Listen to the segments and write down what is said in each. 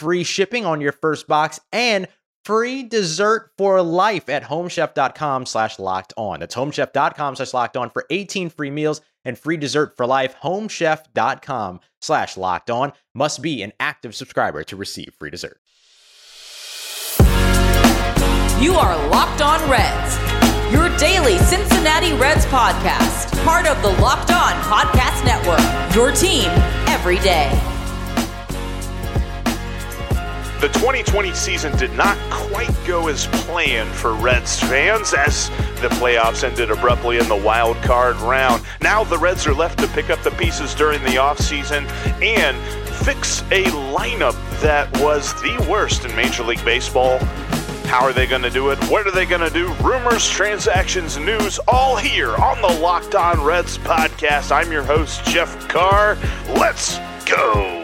free shipping on your first box and free dessert for life at homechef.com slash locked on. That's homechef.com slash locked on for 18 free meals and free dessert for life. Homechef.com slash locked on must be an active subscriber to receive free dessert. You are Locked On Reds, your daily Cincinnati Reds podcast, part of the Locked On Podcast Network, your team every day. The 2020 season did not quite go as planned for Reds fans as the playoffs ended abruptly in the wild card round. Now the Reds are left to pick up the pieces during the offseason and fix a lineup that was the worst in Major League Baseball. How are they going to do it? What are they going to do? Rumors, transactions, news, all here on the Locked On Reds podcast. I'm your host, Jeff Carr. Let's go.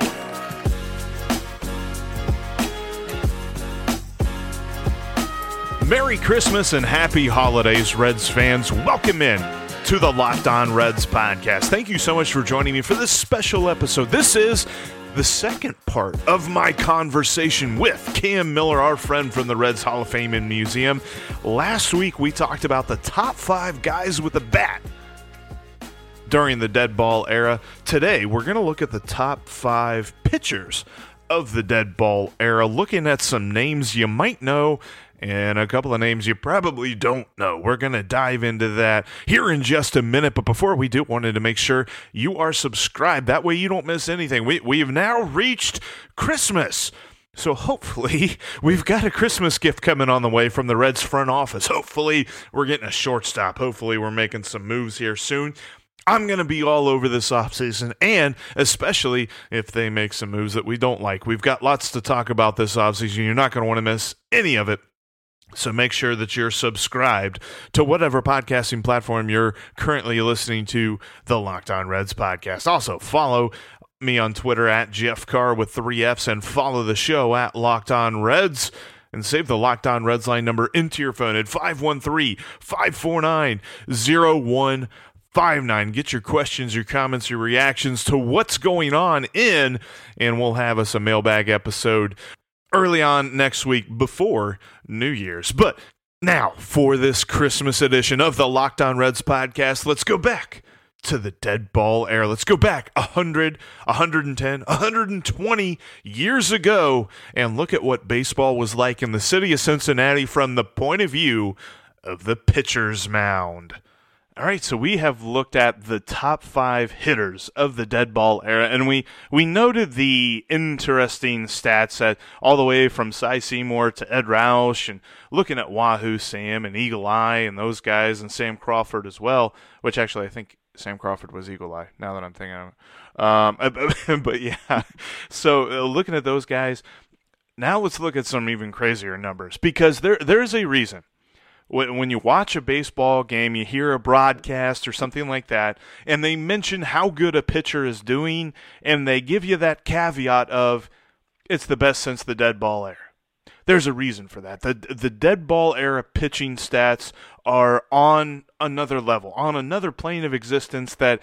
Merry Christmas and happy holidays, Reds fans. Welcome in to the Locked On Reds podcast. Thank you so much for joining me for this special episode. This is the second part of my conversation with Cam Miller, our friend from the Reds Hall of Fame and Museum. Last week, we talked about the top five guys with a bat during the dead ball era. Today, we're going to look at the top five pitchers of the dead ball era, looking at some names you might know and a couple of names you probably don't know. We're going to dive into that here in just a minute. But before we do, wanted to make sure you are subscribed. That way you don't miss anything. We, we've now reached Christmas. So hopefully we've got a Christmas gift coming on the way from the Reds front office. Hopefully we're getting a shortstop. Hopefully we're making some moves here soon. I'm going to be all over this offseason, and especially if they make some moves that we don't like. We've got lots to talk about this offseason. You're not going to want to miss any of it. So make sure that you're subscribed to whatever podcasting platform you're currently listening to the Locked On Reds podcast. Also, follow me on Twitter at Jeff Carr with three F's and follow the show at Locked On Reds and save the Locked On Reds line number into your phone at 513 549 0159. Get your questions, your comments, your reactions to what's going on in, and we'll have us a mailbag episode early on next week before New Year's. But now, for this Christmas edition of the Locked On Reds podcast, let's go back to the dead ball era. Let's go back 100, 110, 120 years ago and look at what baseball was like in the city of Cincinnati from the point of view of the pitcher's mound. All right, so we have looked at the top five hitters of the dead ball era, and we, we noted the interesting stats that all the way from Cy Seymour to Edd Roush, and looking at Wahoo Sam and Eagle Eye and those guys, and Sam Crawford as well, which actually I think Sam Crawford was Eagle Eye, now that I'm thinking of it. Um, but yeah, so uh, looking at those guys, now let's look at some even crazier numbers, because there there's a reason – when you watch a baseball game, you hear a broadcast or something like that, and they mention how good a pitcher is doing, and they give you that caveat of it's the best since the dead ball era. There's a reason for that. The the dead ball era pitching stats are on another level, on another plane of existence that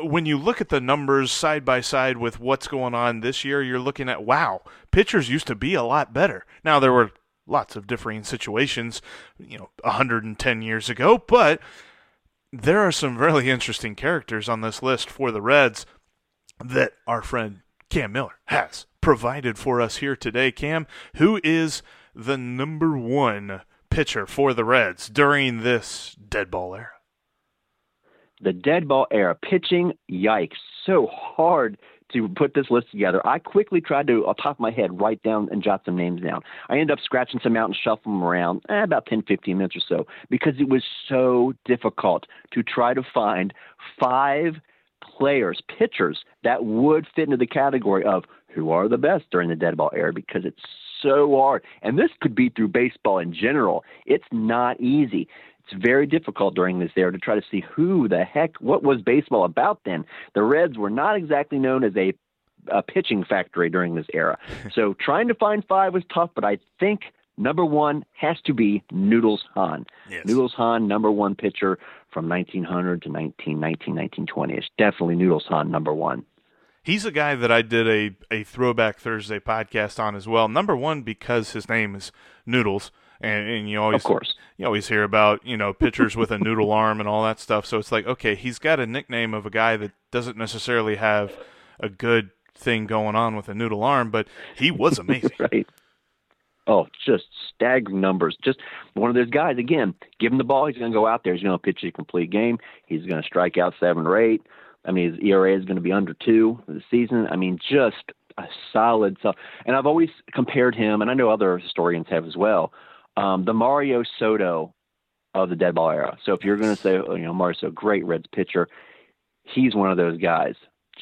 when you look at the numbers side by side with what's going on this year, you're looking at wow, pitchers used to be a lot better. Now there were lots of differing situations, you know, 110 years ago, but there are some really interesting characters on this list for the Reds that our friend Cam Miller has provided for us here today. Cam, who is the number one pitcher for the Reds during this dead ball era? the dead ball era pitching. Yikes! So hard to put this list together. I quickly tried to, off top of my head, write down and jot some names down. I ended up scratching some out and shuffling them around eh, about 10, 15 minutes or so because it was so difficult to try to find five players, pitchers that would fit into the category of who are the best during the dead ball era because it's so hard. And this could be through baseball in general. It's not easy. It's very difficult during this era to try to see who the heck, what was baseball about then. The Reds were not exactly known as a, a pitching factory during this era. So trying to find five was tough, but I think number one has to be Noodles Hahn. Yes. Noodles Hahn, number one pitcher from 1900 to 1919, 1920. It's definitely Noodles Hahn, number one. He's a guy that I did a, a Throwback Thursday podcast on as well. Number one, because his name is Noodles. And, and you always Of course. you always hear about you know pitchers with a noodle arm and all that stuff. So it's like okay, he's got a nickname of a guy that doesn't necessarily have a good thing going on with a noodle arm, but he was amazing. right. Oh, just staggering numbers. Just one of those guys. Again, give him the ball. He's going to go out there. He's going to pitch a complete game. He's going to strike out seven or eight. I mean, his ERA is going to be under two for the season. I mean, just a solid. So, and I've always compared him, and I know other historians have as well. Um, the Mario Soto of the dead ball era. So if you're going to say, oh, you know, Mario Soto, great Reds pitcher, he's one of those guys.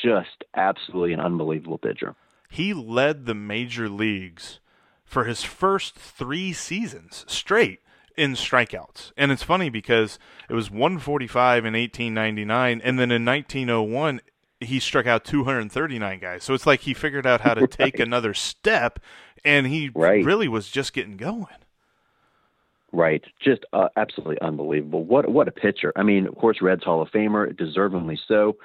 Just absolutely an unbelievable pitcher. He led the major leagues for his first three seasons straight in strikeouts. And it's funny because it was 145 in 1899, and then in 1901, he struck out 239 guys. So it's like he figured out how to take another step, and he Right. really was just getting going. Right, just uh, absolutely unbelievable. What what a pitcher! I mean, of course, Reds Hall of Famer, deservingly so.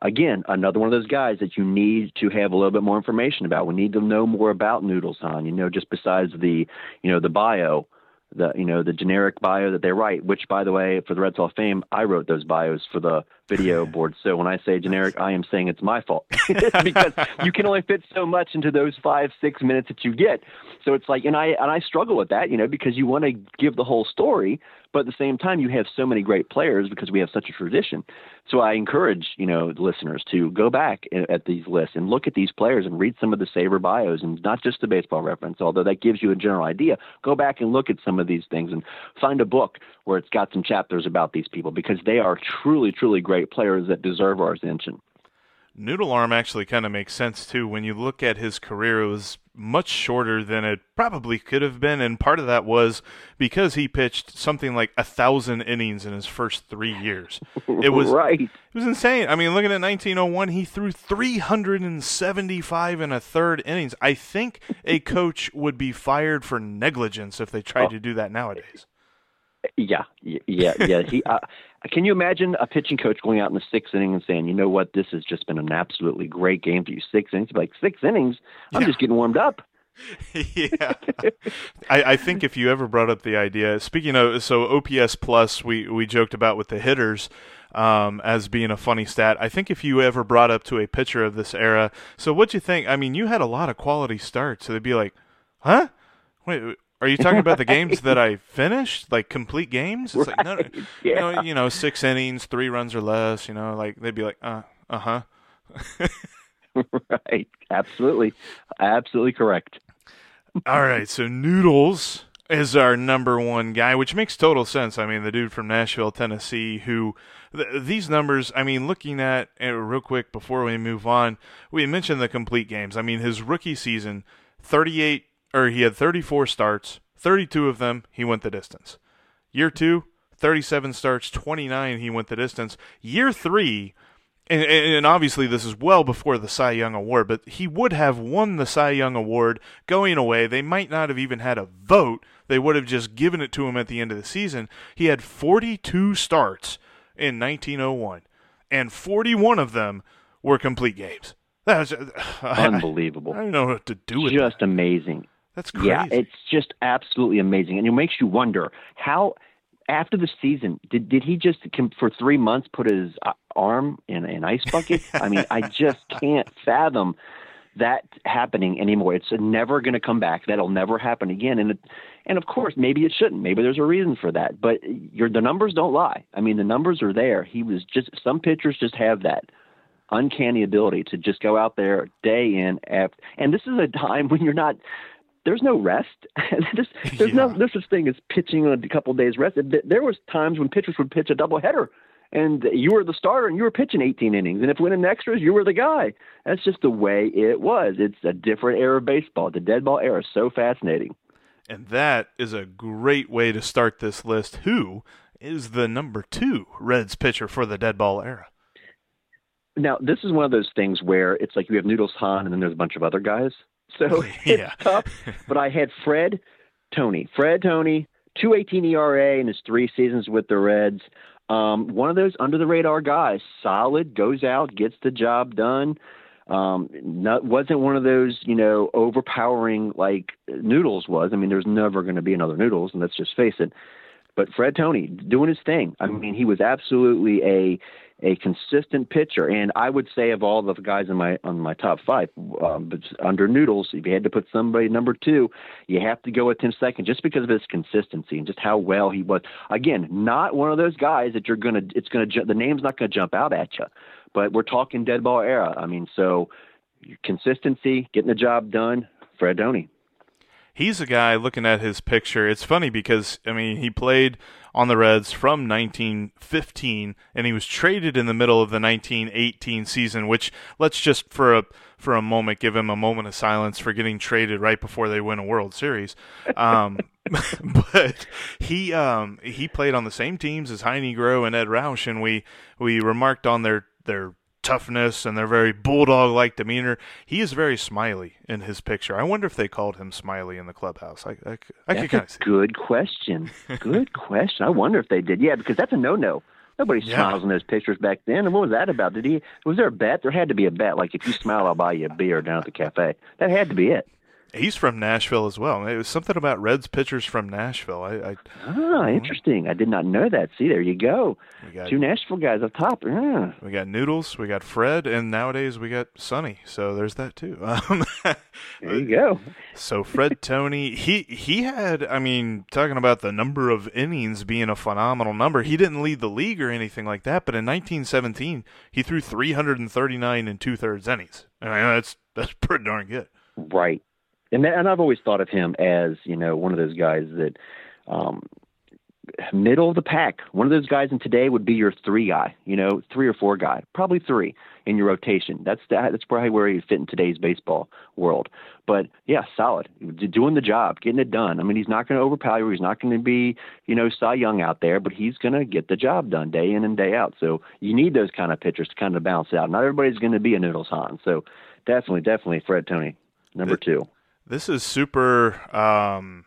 Again, another one of those guys that you need to have a little bit more information about. We need to know more about Noodles Hahn. You know, just besides the, you know, the bio, the you know the generic bio that they write. Which, by the way, for the Reds Hall of Fame, I wrote those bios for the video board. So when I say generic, I am saying it's my fault because you can only fit so much into those five six minutes that you get. So it's like, and I and I struggle with that, you know, because you want to give the whole story, but at the same time, you have so many great players because we have such a tradition. So I encourage, you know, the listeners to go back at these lists and look at these players and read some of the SABR bios and not just the baseball reference, although that gives you a general idea. Go back and look at some of these things and find a book where it's got some chapters about these people because they are truly, truly great players that deserve our attention. Noodle Arm actually kind of makes sense too. When you look at his career, it was much shorter than it probably could have been, and part of that was because he pitched something like a thousand innings in his first three years. It was right. it was insane. I mean, looking at 1901, he threw 375 and a third innings. I think a coach would be fired for negligence if they tried oh. to do that nowadays. Yeah, yeah, yeah. He. Uh, can you imagine a pitching coach going out in the sixth inning and saying, "You know what? This has just been an absolutely great game for you. Six innings, like six innings. I'm Yeah. just getting warmed up." yeah, I, I think if you ever brought up the idea, speaking of so OPS plus, we we joked about with the hitters um, as being a funny stat. I think if you ever brought up to a pitcher of this era, so what do you think? I mean, you had a lot of quality starts, so they'd be like, "Huh? Wait." Are you talking about the games that I finished, like complete games? It's like no, no, Right, you, know, you know, six innings, three runs or less. You know, like they'd be like, uh, uh huh. right. Absolutely, absolutely correct. All right, so Noodles is our number one guy, which makes total sense. I mean, the dude from Nashville, Tennessee, who th- these numbers. I mean, looking at uh, real quick before we move on, we mentioned the complete games. I mean, his rookie season, thirty-eight, or he had thirty-four starts, thirty-two of them he went the distance. Year two, 37 starts, 29 he went the distance. Year three, and, and obviously this is well before the Cy Young Award, but he would have won the Cy Young Award going away. They might not have even had a vote. They would have just given it to him at the end of the season. He had 42 starts in 1901, and 41 of them were complete games. That was Unbelievable. I don't know what to do with it. Just that. amazing. That's crazy. Yeah, it's just absolutely amazing, and it makes you wonder how. After the season, did did he just for three months put his uh, arm in an ice bucket? I mean, I just can't fathom that happening anymore. It's never going to come back. That'll never happen again. And it, and of course, maybe it shouldn't. Maybe there's a reason for that. But your the numbers don't lie. I mean, the numbers are there. He was just some pitchers just have that uncanny ability to just go out there day in after. And this is a time when you're not. There's no rest. there's there's yeah. no such thing as pitching on a couple days rest. There was times when pitchers would pitch a doubleheader and you were the starter and you were pitching 18 innings. And if winning extras, you were the guy. That's just the way it was. It's a different era of baseball. The dead ball era is so fascinating. And that is a great way to start this list. Who is the number two Reds pitcher for the dead ball era? Now, this is one of those things where it's like you have Noodles Hahn and then there's a bunch of other guys. So it's tough. But I had Fred Toney. Fred Toney, 218 ERA in his three seasons with the Reds. Um, one of those under the radar guys, solid, goes out, gets the job done. Um, not, wasn't one of those, you know, overpowering like Noodles was. I mean, there's never going to be another Noodles, and let's just face it. But Fred Toney doing his thing. I mean, he was absolutely a a consistent pitcher. And I would say of all the guys in my on my top five, um, under Noodles, if you had to put somebody number two, you have to go with Tim Second just because of his consistency and just how well he was. Again, not one of those guys that you're gonna. It's gonna. The name's not gonna jump out at you, but we're talking dead ball era. I mean, so consistency, getting the job done. Fred Toney he's a guy looking at his picture. It's funny because I mean he played on the Reds from 1915 and he was traded in the middle of the 1918 season, which let's just for a for a moment give him a moment of silence for getting traded right before they win a World Series. Um, but he um, he played on the same teams as Heinie Groh and Edd Roush, and we we remarked on their their toughness and their very bulldog like demeanor. He is very smiley in his picture. I wonder if they called him Smiley in the clubhouse. I, I, I that's a see. good question. Good question. I wonder if they did. Yeah, because that's a no no. Nobody yeah. smiles in those pictures back then. And what was that about? Did he? Was there a bet? There had to be a bet. Like if you smile, I'll buy you a beer down at the cafe. That had to be it. He's from Nashville as well. It was something about Reds pitchers from Nashville. I, I ah, interesting. I did not know that. See, there you go. Got, Two Nashville guys up top. Yeah. We got Noodles, we got Fred, and nowadays we got Sonny. So there's that too. Um, there you go. So Fred Toney, he he had. I mean, talking about the number of innings being a phenomenal number. He didn't lead the league or anything like that, but in 1917 he threw 339 and two thirds innings. I mean, that's that's pretty darn good. Right and and I've always thought of him as you know one of those guys that um, middle of the pack. One of those guys in today would be your three guy, you know, three or four guy, probably three in your rotation. That's that, that's probably where he fit in today's baseball world. But yeah, solid, doing the job, getting it done. I mean, he's not going to overpower. you. He's not going to be, you know, Cy Young out there, but he's going to get the job done day in and day out. So you need those kind of pitchers to kind of balance it out. Not everybody's going to be a Noodles Hahn. So definitely, definitely Fred Toney, number two. This is super um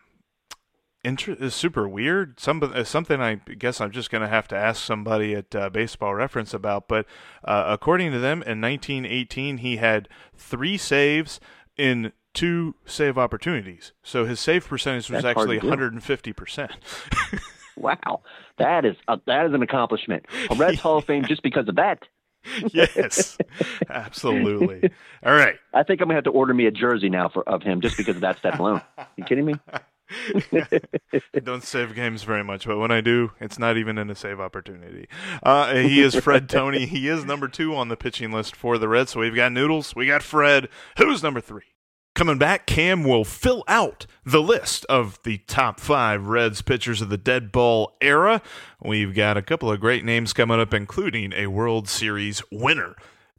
inter- is super weird. Some uh, something I guess I'm just going to have to ask somebody at uh, Baseball Reference about, but uh, according to them in 1918 he had 3 saves in two save opportunities. So his save percentage was That's actually 150%. wow. That is a, that is an accomplishment. A Reds Hall of Fame just because of that. yes, absolutely. All right. I think I'm gonna have to order me a jersey now for of him just because of that step alone. You kidding me? don't save games very much, but when I do, it's not even in a save opportunity. Uh, he is Fred Toney. He is number two on the pitching list for the Reds. So we've got Noodles, we got Fred. Who's number three? Coming back, Cam will fill out the list of the top five Reds pitchers of the dead ball era. We've got a couple of great names coming up, including a World Series winner.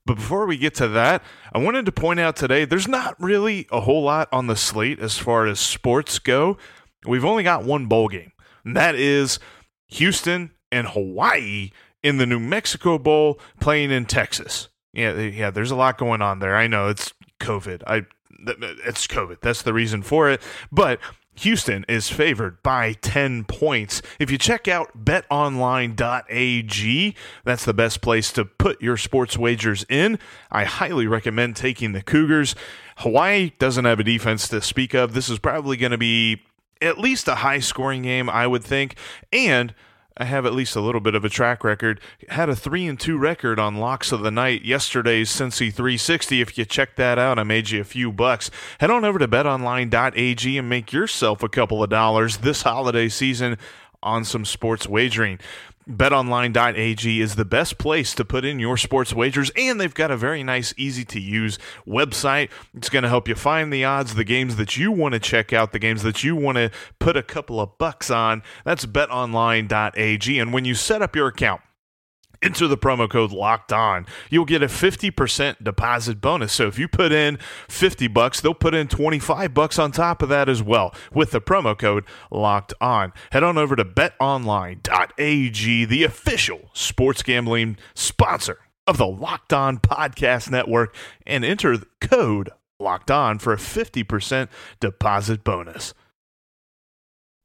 But before we get to that, I wanted to point out today there's not really a whole lot on the slate as far as sports go. We've only got one bowl game, and that is Houston and Hawaii in the New Mexico Bowl playing in Texas. Yeah, yeah, there's a lot going on there. I know it's COVID. I it's COVID. That's the reason for it. But Houston is favored by 10 points. If you check out betonline.ag, that's the best place to put your sports wagers in. I highly recommend taking the Cougars. Hawaii doesn't have a defense to speak of. This is probably going to be at least a high scoring game, I would think. And have at least a little bit of a track record. Had a three and two record on locks of the night yesterday's Cincy 360. If you check that out, I made you a few bucks. Head on over to betonline.ag and make yourself a couple of dollars this holiday season on some sports wagering. BetOnline.ag is the best place to put in your sports wagers, and they've got a very nice, easy to use website. It's going to help you find the odds, the games that you want to check out, the games that you want to put a couple of bucks on. That's betonline.ag. And when you set up your account, enter the promo code locked on. You'll get a 50% deposit bonus. So if you put in 50 bucks they'll put in 25 bucks on top of that as well with the promo code locked on. Head on over to betonline.ag the official sports gambling sponsor of the locked on podcast network and enter code locked on for a 50% deposit bonus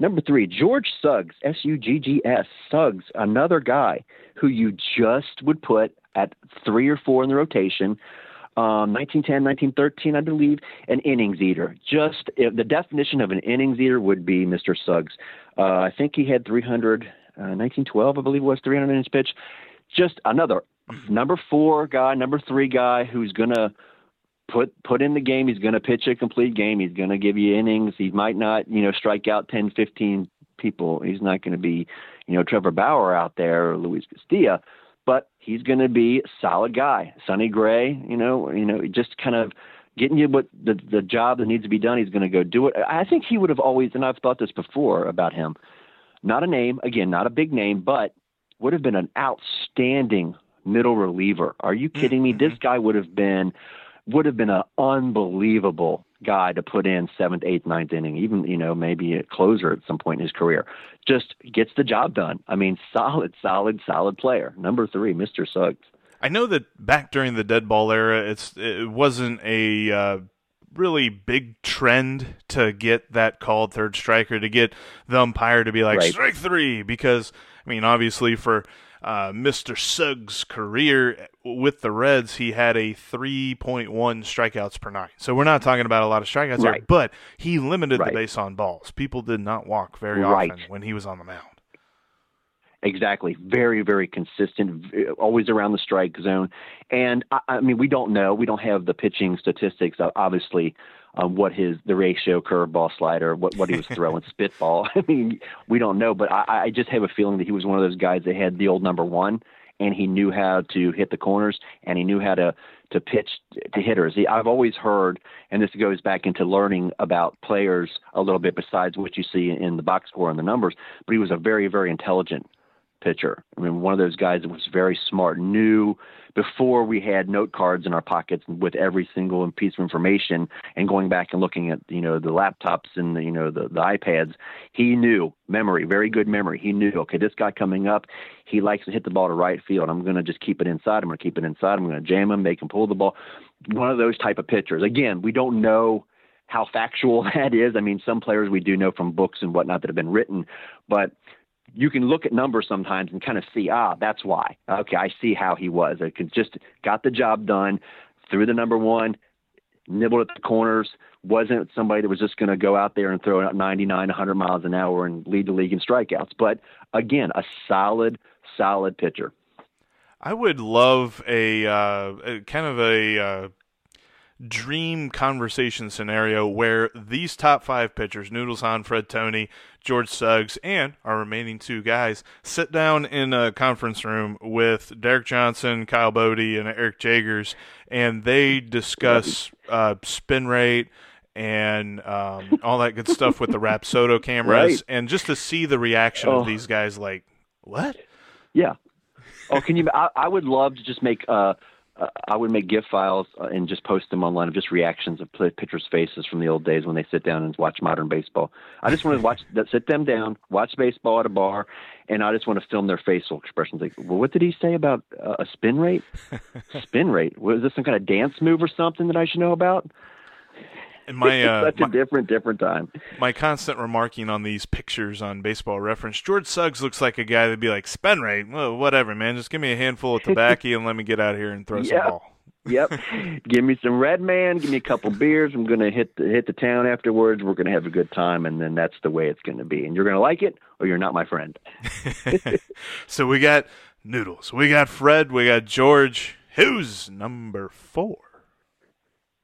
Number three, George Suggs, S U G G S, Suggs, another guy who you just would put at three or four in the rotation. Um, 1910, 1913, I believe, an innings eater. Just if the definition of an innings eater would be Mr. Suggs. Uh, I think he had 300, uh, 1912, I believe it was 300 innings pitch. Just another number four guy, number three guy who's going to put put in the game. He's going to pitch a complete game. He's going to give you innings. He might not, you know, strike out 10, 15 people. He's not going to be, you know, Trevor Bauer out there or Luis Castillo, but he's going to be a solid guy. Sonny Gray, you know, you know, just kind of getting you what the the job that needs to be done. He's going to go do it. I think he would have always, and I've thought this before about him. Not a name, again, not a big name, but would have been an outstanding middle reliever. Are you kidding me? Mm-hmm. This guy would have been would have been an unbelievable guy to put in seventh, eighth, ninth inning, even you know maybe a closer at some point in his career. Just gets the job done. I mean, solid, solid, solid player. Number three, Mister Suggs. I know that back during the dead ball era, it's it wasn't a uh, really big trend to get that called third striker to get the umpire to be like right. strike three because I mean obviously for uh, Mr. Suggs' career with the Reds, he had a 3.1 strikeouts per nine. So we're not talking about a lot of strikeouts right. there, but he limited right. the base on balls. People did not walk very right. often when he was on the mound. Exactly. Very, very consistent, always around the strike zone. And I, I mean, we don't know. We don't have the pitching statistics, obviously, um, what his the ratio curveball slider, what what he was throwing spitball. I mean, we don't know, but I, I just have a feeling that he was one of those guys that had the old number one, and he knew how to hit the corners, and he knew how to to pitch to hitters. I've always heard, and this goes back into learning about players a little bit besides what you see in the box score and the numbers. But he was a very very intelligent pitcher. I mean, one of those guys that was very smart, knew before we had note cards in our pockets with every single piece of information and going back and looking at you know the laptops and the, you know the, the iPads, he knew memory, very good memory. He knew okay, this guy coming up, he likes to hit the ball to right field. I'm going to just keep it inside. I'm going to keep it inside. I'm going to jam him, make him pull the ball. One of those type of pitchers. Again, we don't know how factual that is. I mean, some players we do know from books and whatnot that have been written, but you can look at numbers sometimes and kind of see, ah, that's why. Okay, I see how he was. I just got the job done, threw the number one, nibbled at the corners, wasn't somebody that was just going to go out there and throw out 99, 100 miles an hour and lead the league in strikeouts. But again, a solid, solid pitcher. I would love a, uh, a kind of a uh, dream conversation scenario where these top five pitchers, Noodles Hahn, Fred Toney, George Suggs, and our remaining two guys, sit down in a conference room with Derek Johnson, Kyle Boddy, and Eric Jagers, and they discuss uh, spin rate and um, all that good stuff with the Rapsodo cameras, right. and just to see the reaction oh. of these guys, like, what? Yeah. Oh, can you? I, I would love to just make. Uh, uh, I would make GIF files uh, and just post them online of just reactions of pitchers' faces from the old days when they sit down and watch modern baseball. I just want to watch, sit them down, watch baseball at a bar, and I just want to film their facial expressions. Like, well, what did he say about uh, a spin rate? spin rate? Was this some kind of dance move or something that I should know about? And my uh, such a my, different, different time. My constant remarking on these pictures on Baseball Reference, George Suggs looks like a guy that'd be like, "Spin rate, well, whatever, man. Just give me a handful of tobacco and let me get out here and throw some ball." yep. Give me some red man. Give me a couple beers. I'm gonna hit the hit the town afterwards. We're gonna have a good time, and then that's the way it's gonna be. And you're gonna like it, or you're not my friend. so we got Noodles. We got Fred. We got George. Who's number four?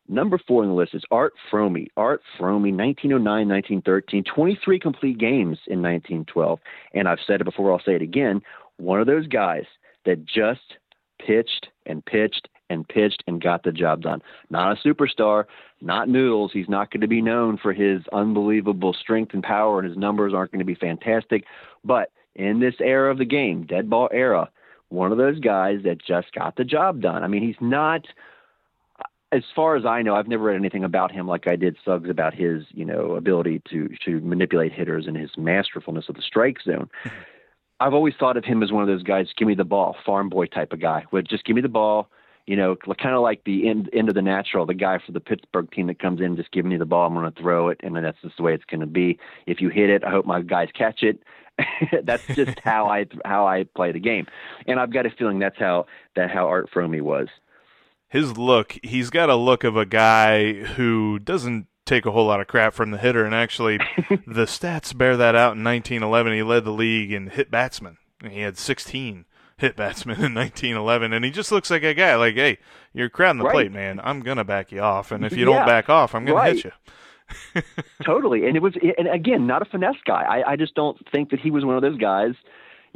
Number four on the list is Art Fromme. Art Fromme, 1909, 1913, 23 complete games in 1912. And I've said it before, I'll say it again. One of those guys that just pitched and pitched and pitched and got the job done. Not a superstar, not noodles. He's not going to be known for his unbelievable strength and power, and his numbers aren't going to be fantastic. But in this era of the game, dead ball era, one of those guys that just got the job done. I mean, he's not as far as I know, I've never read anything about him like I did Suggs about his, you know, ability to to manipulate hitters and his masterfulness of the strike zone. I've always thought of him as one of those guys, give me the ball, farm boy type of guy. Would just give me the ball, you know, kind of like the end end of the natural, the guy for the Pittsburgh team that comes in, just give me the ball, I'm going to throw it, and that's just the way it's going to be. If you hit it, I hope my guys catch it. that's just how I how I play the game, and I've got a feeling that's how that how Art Fromme was his look, he's got a look of a guy who doesn't take a whole lot of crap from the hitter. And actually, the stats bear that out in 1911. He led the league in hit batsmen. He had 16 hit batsmen in 1911. And he just looks like a guy like, hey, you're crowding the right. plate, man. I'm going to back you off. And if you yeah, don't back off, I'm right. to hit you. totally. And it was, and again, not a finesse guy. I, I just don't think that he was one of those guys –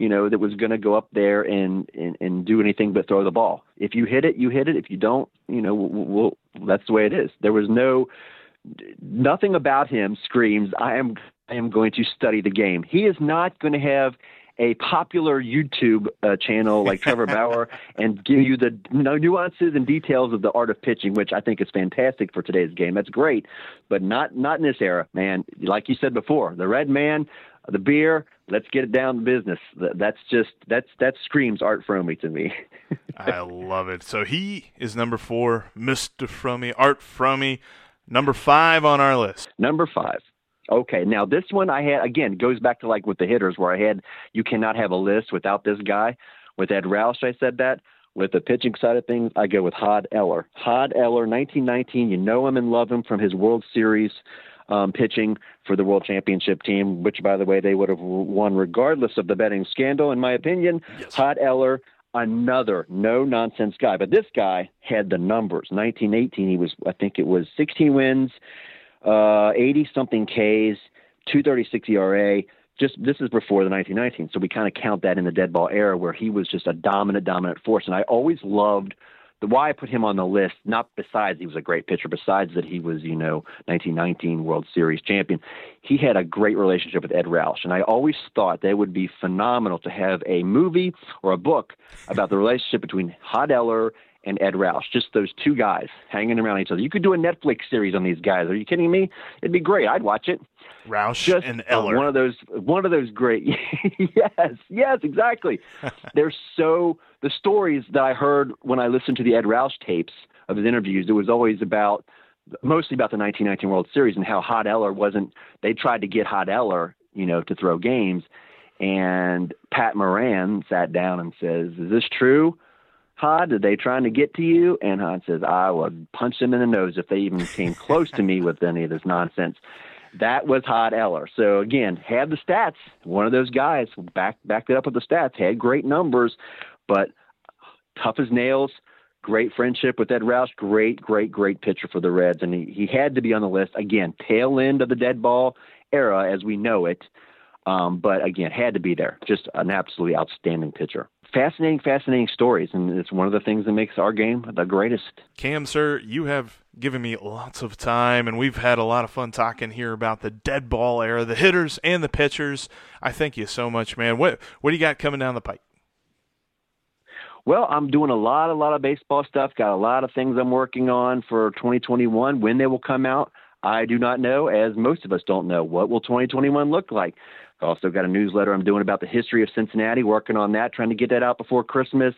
you know, that was going to go up there and, and and do anything but throw the ball. If you hit it, you hit it. If you don't, you know, we'll, we'll, that's the way it is. There was no nothing about him screams I am I am going to study the game. He is not going to have a popular YouTube uh, channel like Trevor Bauer and give you the nuances and details of the art of pitching, which I think is fantastic for today's game. That's great, but not not in this era, man. Like you said before, the red man, the beer, let's get it down to business. That's just that's that screams Art Fromme to me. I love it. So he is number four, Mr. Fromme, Art Fromme, number five on our list. Number five. Okay, now this one I had again goes back to like with the hitters where I had you cannot have a list without this guy. With Edd Roush, I said that. With the pitching side of things, I go with Hod Eller. Hod Eller, 1919. You know him and love him from his World Series um, pitching for the World Championship team, which, by the way, they would have won regardless of the betting scandal, in my opinion. Yes. Hod Eller, another no nonsense guy. But this guy had the numbers. 1918, he was, I think it was 16 wins, 80 uh, something Ks, 236 ERA. Just this is before the 1919, so we kind of count that in the dead ball era where he was just a dominant, dominant force. And I always loved the why I put him on the list, not besides he was a great pitcher, besides that he was, you know, 1919 World Series champion, he had a great relationship with Edd Roush. And I always thought that would be phenomenal to have a movie or a book about the relationship between Hod Eller and Edd Roush, just those two guys hanging around each other. You could do a Netflix series on these guys. Are you kidding me? It'd be great. I'd watch it. Roush just, and Eller. Uh, one of those one of those great Yes, yes, exactly. They're so the stories that I heard when I listened to the Edd Roush tapes of his interviews, it was always about mostly about the 1919 World Series and how Hod Eller wasn't. They tried to get Hod Eller, you know, to throw games, and Pat Moran sat down and says, "Is this true?" Hod, are they trying to get to you? And Hod says, I would punch them in the nose if they even came close to me with any of this nonsense. That was Hod Eller. So again, had the stats. One of those guys back backed it up with the stats. Had great numbers, but tough as nails. Great friendship with Edd Roush. Great, great, great pitcher for the Reds, and he, he had to be on the list again. Tail end of the dead ball era as we know it, um, but again, had to be there. Just an absolutely outstanding pitcher fascinating, fascinating stories, and it's one of the things that makes our game the greatest. Cam, sir, you have given me lots of time, and we've had a lot of fun talking here about the dead ball era, the hitters and the pitchers. I thank you so much, man. What what do you got coming down the pipe? Well, I'm doing a lot, a lot of baseball stuff. Got a lot of things I'm working on for 2021. When they will come out, I do not know, as most of us don't know. What will 2021 look like? I've also, got a newsletter I'm doing about the history of Cincinnati, working on that, trying to get that out before Christmas.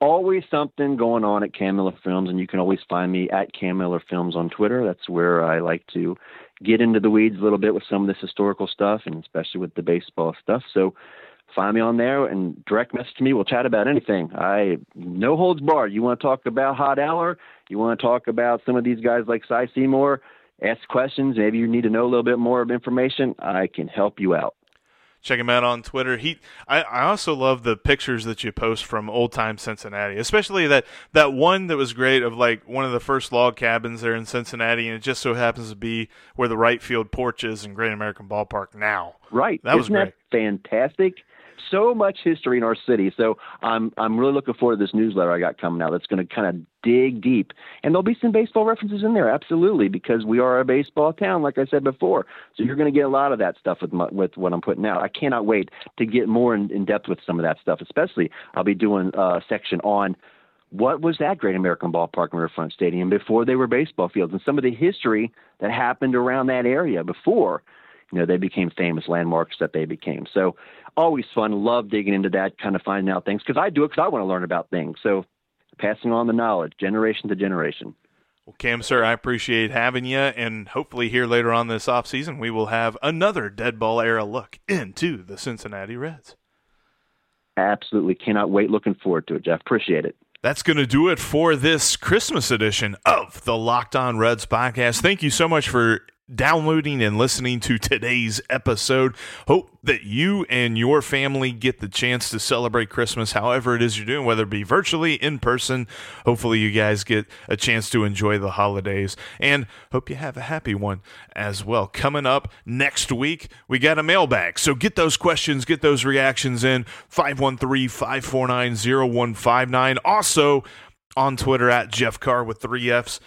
Always something going on at Cam Miller Films, and you can always find me at Cam Miller Films on Twitter. That's where I like to get into the weeds a little bit with some of this historical stuff, and especially with the baseball stuff. So find me on there and direct message me. We'll chat about anything. I no holds barred. You want to talk about Hod Eller? You want to talk about some of these guys like Cy Seymour? Ask questions. Maybe you need to know a little bit more of information. I can help you out. Check him out on Twitter. He, I, I also love the pictures that you post from old time Cincinnati, especially that that one that was great of like one of the first log cabins there in Cincinnati, and it just so happens to be where the right field porch is in Great American Ballpark now. Right, that was great. That fantastic so much history in our city. So I'm I'm really looking forward to this newsletter I got coming out. That's going to kind of dig deep, and there'll be some baseball references in there, absolutely, because we are a baseball town, like I said before. So you're going to get a lot of that stuff with my, with what I'm putting out. I cannot wait to get more in, in depth with some of that stuff. Especially, I'll be doing a section on what was that Great American Ballpark and Riverfront Stadium before they were baseball fields, and some of the history that happened around that area before you know they became famous landmarks that they became. So always fun. Love digging into that, kind of finding out things because I do it because I want to learn about things. So passing on the knowledge, generation to generation. Well, Cam, sir, I appreciate having you, and hopefully here later on this off season we will have another dead ball era look into the Cincinnati Reds. Absolutely, cannot wait. Looking forward to it, Jeff. Appreciate it. That's going to do it for this Christmas edition of the Locked On Reds podcast. Thank you so much for downloading and listening to today's episode. Hope that you and your family get the chance to celebrate Christmas however it is you're doing, whether it be virtually, in person. Hopefully, you guys get a chance to enjoy the holidays and hope you have a happy one as well. Coming up next week, we got a mailbag. So get those questions, get those reactions in 513 549 0159. Also, on Twitter at Jeff Carr with three F's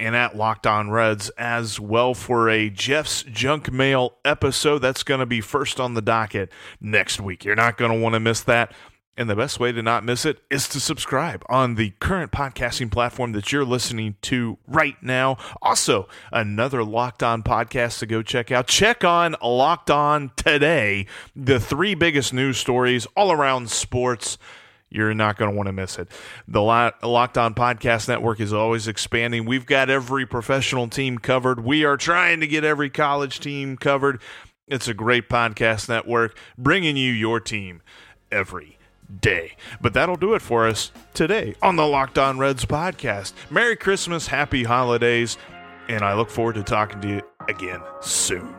and at Locked On Reds as well for a Jeff's Junk Mail episode. That's going to be first on the docket next week. You're not going to want to miss that. And the best way to not miss it is to subscribe on the current podcasting platform that you're listening to right now. Also, another Locked On podcast to go check out. Check on Locked On today, the three biggest news stories all around sports you're not going to want to miss it. The Locked On Podcast Network is always expanding. We've got every professional team covered. We are trying to get every college team covered. It's a great podcast network bringing you your team every day. But that'll do it for us today on the Locked On Reds podcast. Merry Christmas, happy holidays, and I look forward to talking to you again soon.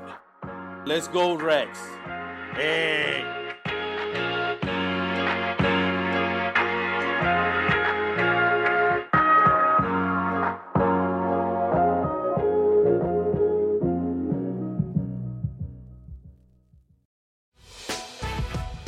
Let's go, Reds. Hey.